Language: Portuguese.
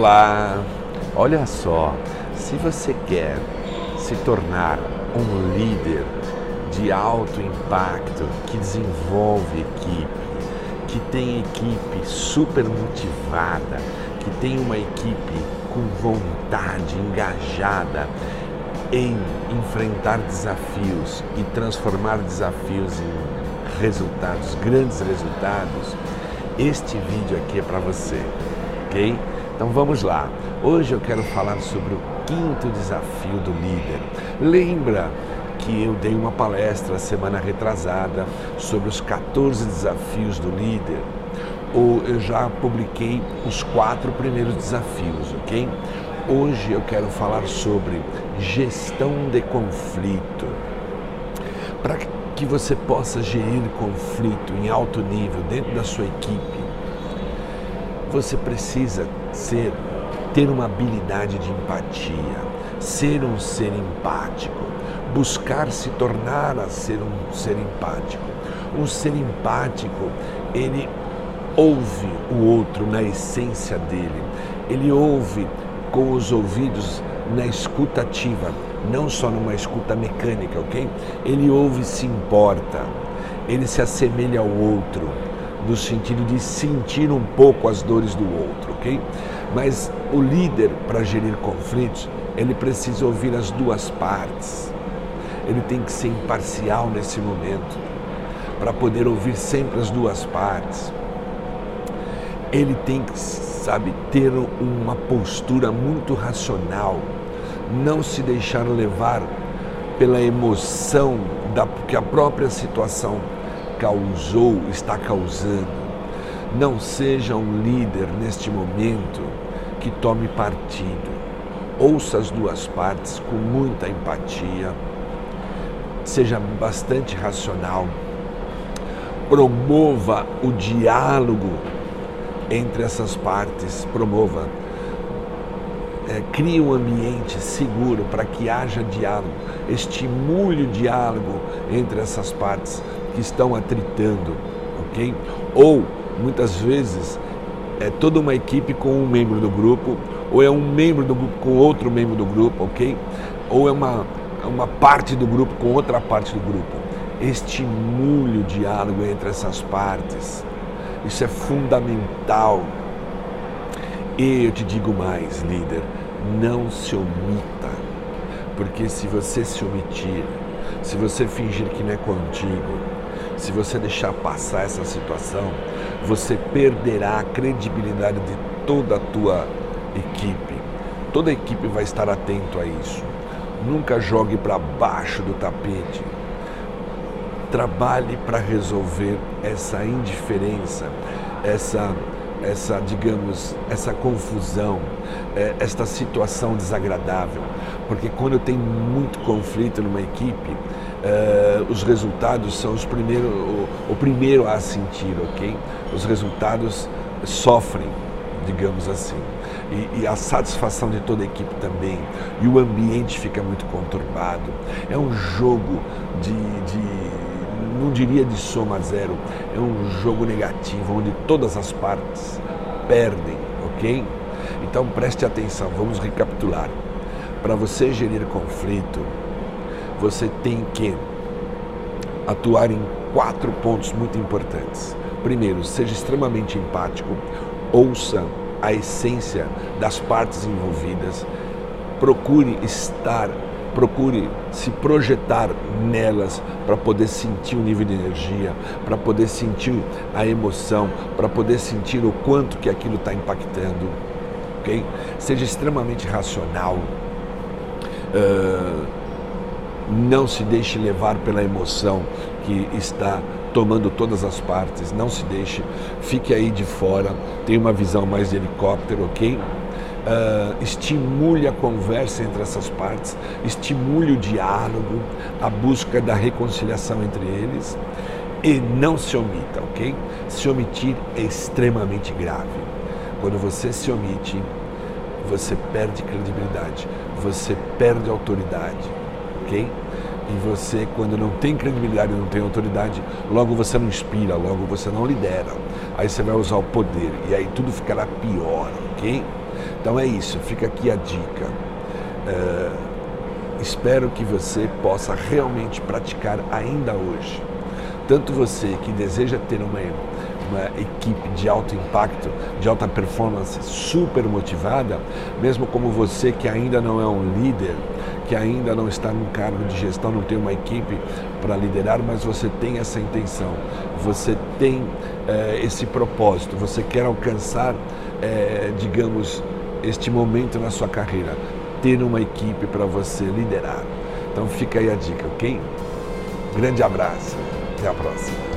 Olá! Olha só, se você quer se tornar um líder de alto impacto, que desenvolve equipe, que tem equipe super motivada, que tem uma equipe com vontade, engajada em enfrentar desafios e transformar desafios em resultados, grandes resultados, este vídeo aqui é para você, ok? Então vamos lá. Hoje eu quero falar sobre o quinto desafio do líder. Lembra que eu dei uma palestra semana retrasada sobre os 14 desafios do líder? Ou eu já publiquei os quatro primeiros desafios, ok? Hoje eu quero falar sobre gestão de conflito. Para que você possa gerir conflito em alto nível dentro da sua equipe, você precisa ser ter uma habilidade de empatia, ser um ser empático, buscar se tornar a ser um ser empático. Um ser empático, ele ouve o outro na essência dele. Ele ouve com os ouvidos na escuta ativa, não só numa escuta mecânica, ok? Ele ouve e se importa. Ele se assemelha ao outro, no sentido de sentir um pouco as dores do outro, ok? Mas o líder, para gerir conflitos, ele precisa ouvir as duas partes. Ele tem que ser imparcial nesse momento, para poder ouvir sempre as duas partes. Ele tem que, sabe, ter uma postura muito racional, não se deixar levar pela emoção da que a própria situação causou, está causando. Não seja um líder neste momento que tome partido. Ouça as duas partes com muita empatia. Seja bastante racional. Promova o diálogo entre essas partes. Promova. É, crie um ambiente seguro para que haja diálogo. Estimule o diálogo entre essas partes que estão atritando, ok? Ou muitas vezes é toda uma equipe com um membro do grupo, ou é um membro do grupo com outro membro do grupo, ok? Ou é uma, uma parte do grupo com outra parte do grupo. Estimule o diálogo entre essas partes. Isso é fundamental. E eu te digo mais, líder, não se omita. Porque se você se omitir, se você fingir que não é contigo, se você deixar passar essa situação, você perderá a credibilidade de toda a tua equipe. Toda a equipe vai estar atento a isso. Nunca jogue para baixo do tapete. Trabalhe para resolver essa indiferença, essa essa, digamos, essa confusão, é, esta situação desagradável. Porque quando tem muito conflito numa equipe, é, os resultados são os primeiros, o, o primeiro a sentir, ok? Os resultados sofrem, digamos assim. E, e, a satisfação de toda a equipe também. E o ambiente fica muito conturbado. É um jogo de, de não diria de soma zero, é um jogo negativo, onde todas as partes perdem, ok? Então preste atenção, vamos recapitular. Para você gerir conflito, você tem que atuar em quatro pontos muito importantes. Primeiro, seja extremamente empático, ouça a essência das partes envolvidas, procure estar procure se projetar nelas para poder sentir o nível de energia, para poder sentir a emoção, para poder sentir o quanto que aquilo está impactando, ok? Seja extremamente racional, uh, não se deixe levar pela emoção que está tomando todas as partes, não se deixe, fique aí de fora, tenha uma visão mais de helicóptero, ok? uh, estimule a conversa entre essas partes, estimule o diálogo, a busca da reconciliação entre eles. E não se omita, ok? Se omitir é extremamente grave. Quando você se omite, você perde credibilidade, você perde autoridade, ok? E você, quando não tem credibilidade, não tem autoridade, logo você não inspira, logo você não lidera. Aí você vai usar o poder e aí tudo ficará pior, ok? Então é isso, fica aqui a dica. Uh, espero que você possa realmente praticar ainda hoje. Tanto você que deseja ter uma, uma equipe de alto impacto, de alta performance, super motivada, mesmo como você que ainda não é um líder, que ainda não está num cargo de gestão, não tem uma equipe para liderar, mas você tem essa intenção, você tem eh, esse propósito, você quer alcançar, eh, digamos, este momento na sua carreira, ter uma equipe para você liderar. Então fica aí a dica, ok? Grande abraço, até a próxima.